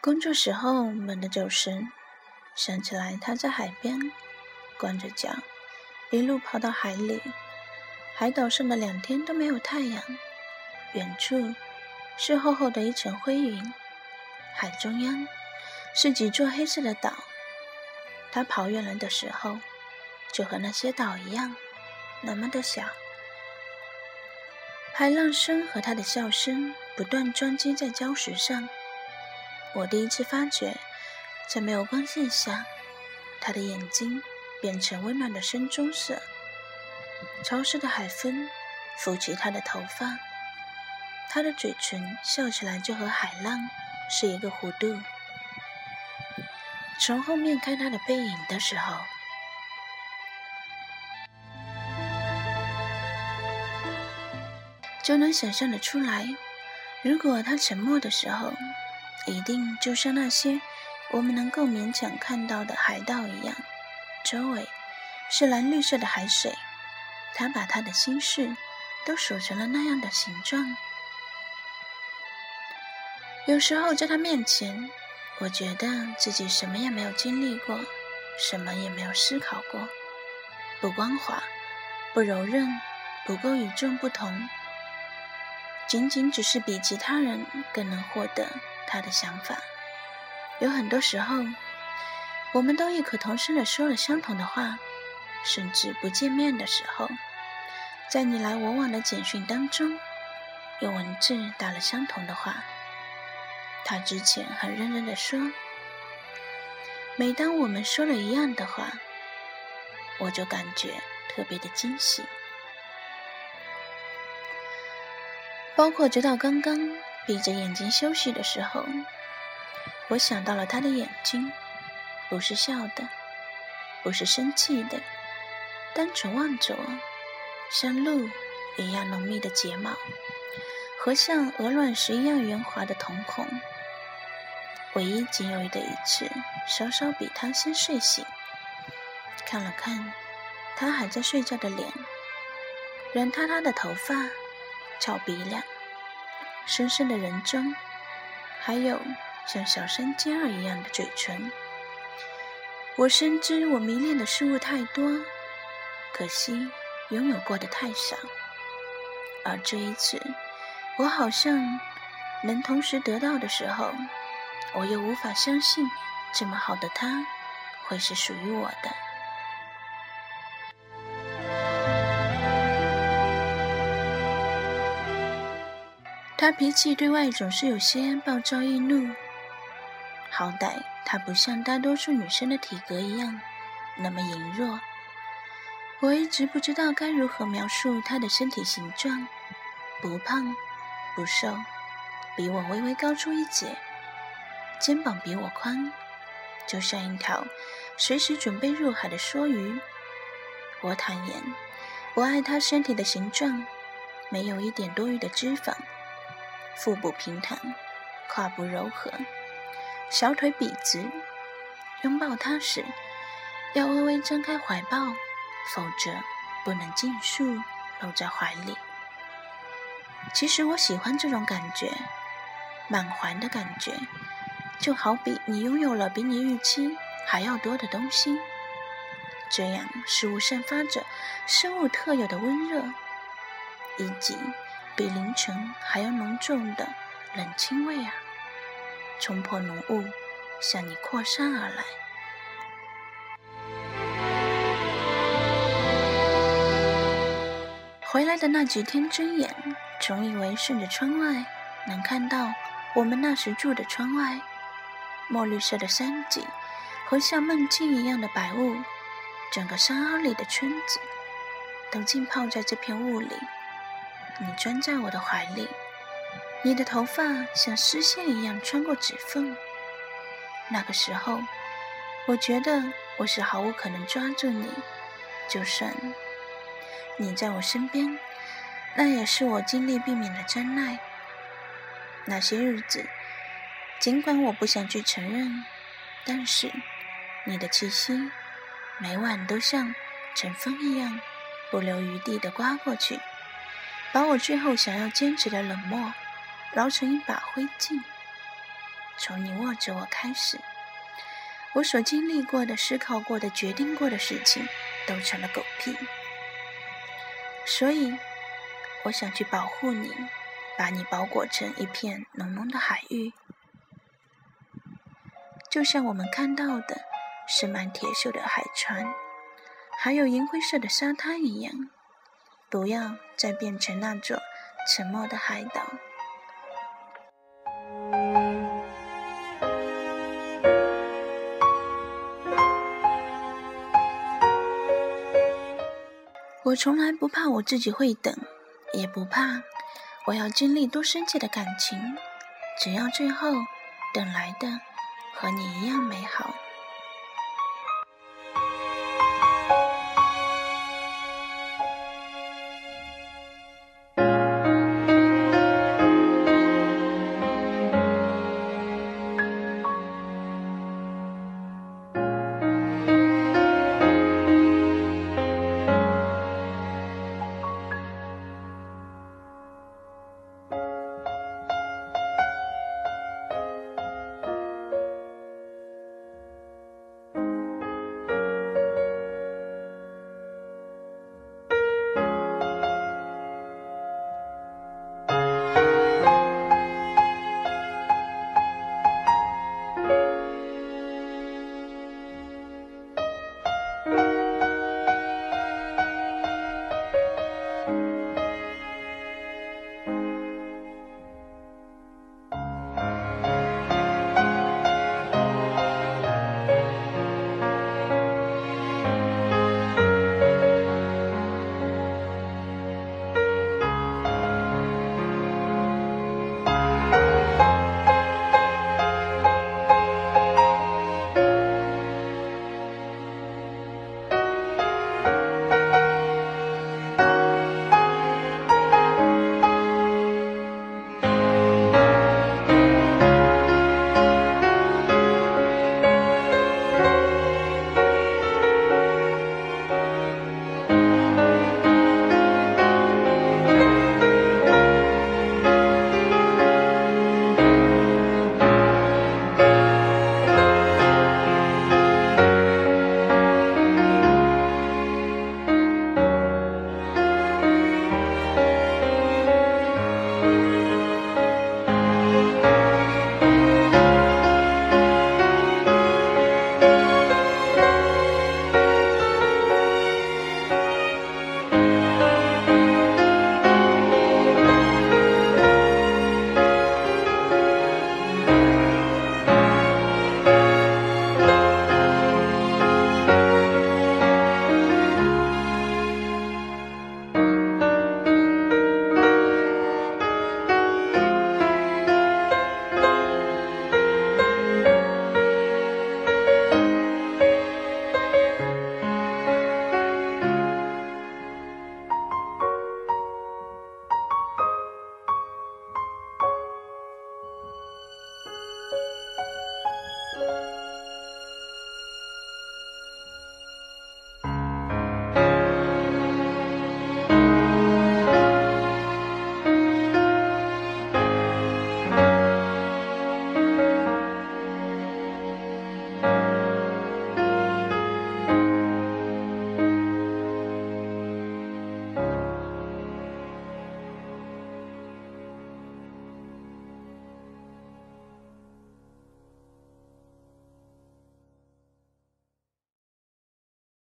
工作时候闷的走神，想起来他在海边光着脚，一路跑到海里。海岛上的两天都没有太阳，远处是厚厚的一层灰云，海中央是几座黑色的岛。他跑远了的时候，就和那些岛一样，那么的小。海浪声和他的笑声不断撞击在礁石上。我第一次发觉，在没有光线下，他的眼睛变成温暖的深棕色。潮湿的海风拂起他的头发，他的嘴唇笑起来就和海浪是一个弧度。从后面看他的背影的时候。就能想象得出来，如果他沉默的时候，一定就像那些我们能够勉强看到的海盗一样，周围是蓝绿色的海水。他把他的心事都锁成了那样的形状。有时候在他面前，我觉得自己什么也没有经历过，什么也没有思考过，不光滑，不柔韧，不够与众不同。仅仅只是比其他人更能获得他的想法。有很多时候，我们都异口同声的说了相同的话，甚至不见面的时候，在你来我往的简讯当中，用文字打了相同的话。他之前很认真的说，每当我们说了一样的话，我就感觉特别的惊喜。包括直到刚刚闭着眼睛休息的时候，我想到了他的眼睛，不是笑的，不是生气的，单纯望着我，像鹿一样浓密的睫毛，和像鹅卵石一样圆滑的瞳孔。唯一仅有的一次，稍稍比他先睡醒，看了看他还在睡觉的脸，软塌塌的头发。翘鼻梁，深深的人中，还有像小山尖儿一样的嘴唇。我深知我迷恋的事物太多，可惜拥有过的太少。而这一次，我好像能同时得到的时候，我又无法相信这么好的他会是属于我的。他脾气对外总是有些暴躁易怒，好歹他不像大多数女生的体格一样那么羸弱。我一直不知道该如何描述他的身体形状，不胖不瘦，比我微微高出一截，肩膀比我宽，就像一条随时准备入海的梭鱼。我坦言，我爱他身体的形状，没有一点多余的脂肪。腹部平坦，胯部柔和，小腿笔直。拥抱他时，要微微张开怀抱，否则不能尽数搂在怀里。其实我喜欢这种感觉，满怀的感觉，就好比你拥有了比你预期还要多的东西，这样事物散发着生物特有的温热，以及。比凌晨还要浓重的冷清味啊，冲破浓雾，向你扩散而来。回来的那几天睁眼，总以为顺着窗外能看到我们那时住的窗外，墨绿色的山脊和像梦境一样的白雾，整个山坳里的村子都浸泡在这片雾里。你钻在我的怀里，你的头发像丝线一样穿过指缝。那个时候，我觉得我是毫无可能抓住你。就算你在我身边，那也是我尽力避免的真爱。那些日子，尽管我不想去承认，但是你的气息每晚都像晨风一样，不留余地的刮过去。把我最后想要坚持的冷漠，揉成一把灰烬。从你握着我开始，我所经历过的、思考过的、决定过的事情，都成了狗屁。所以，我想去保护你，把你包裹成一片浓浓的海域，就像我们看到的是满铁锈的海船，还有银灰色的沙滩一样。不要再变成那座沉默的海岛。我从来不怕我自己会等，也不怕我要经历多深切的感情，只要最后等来的和你一样美好。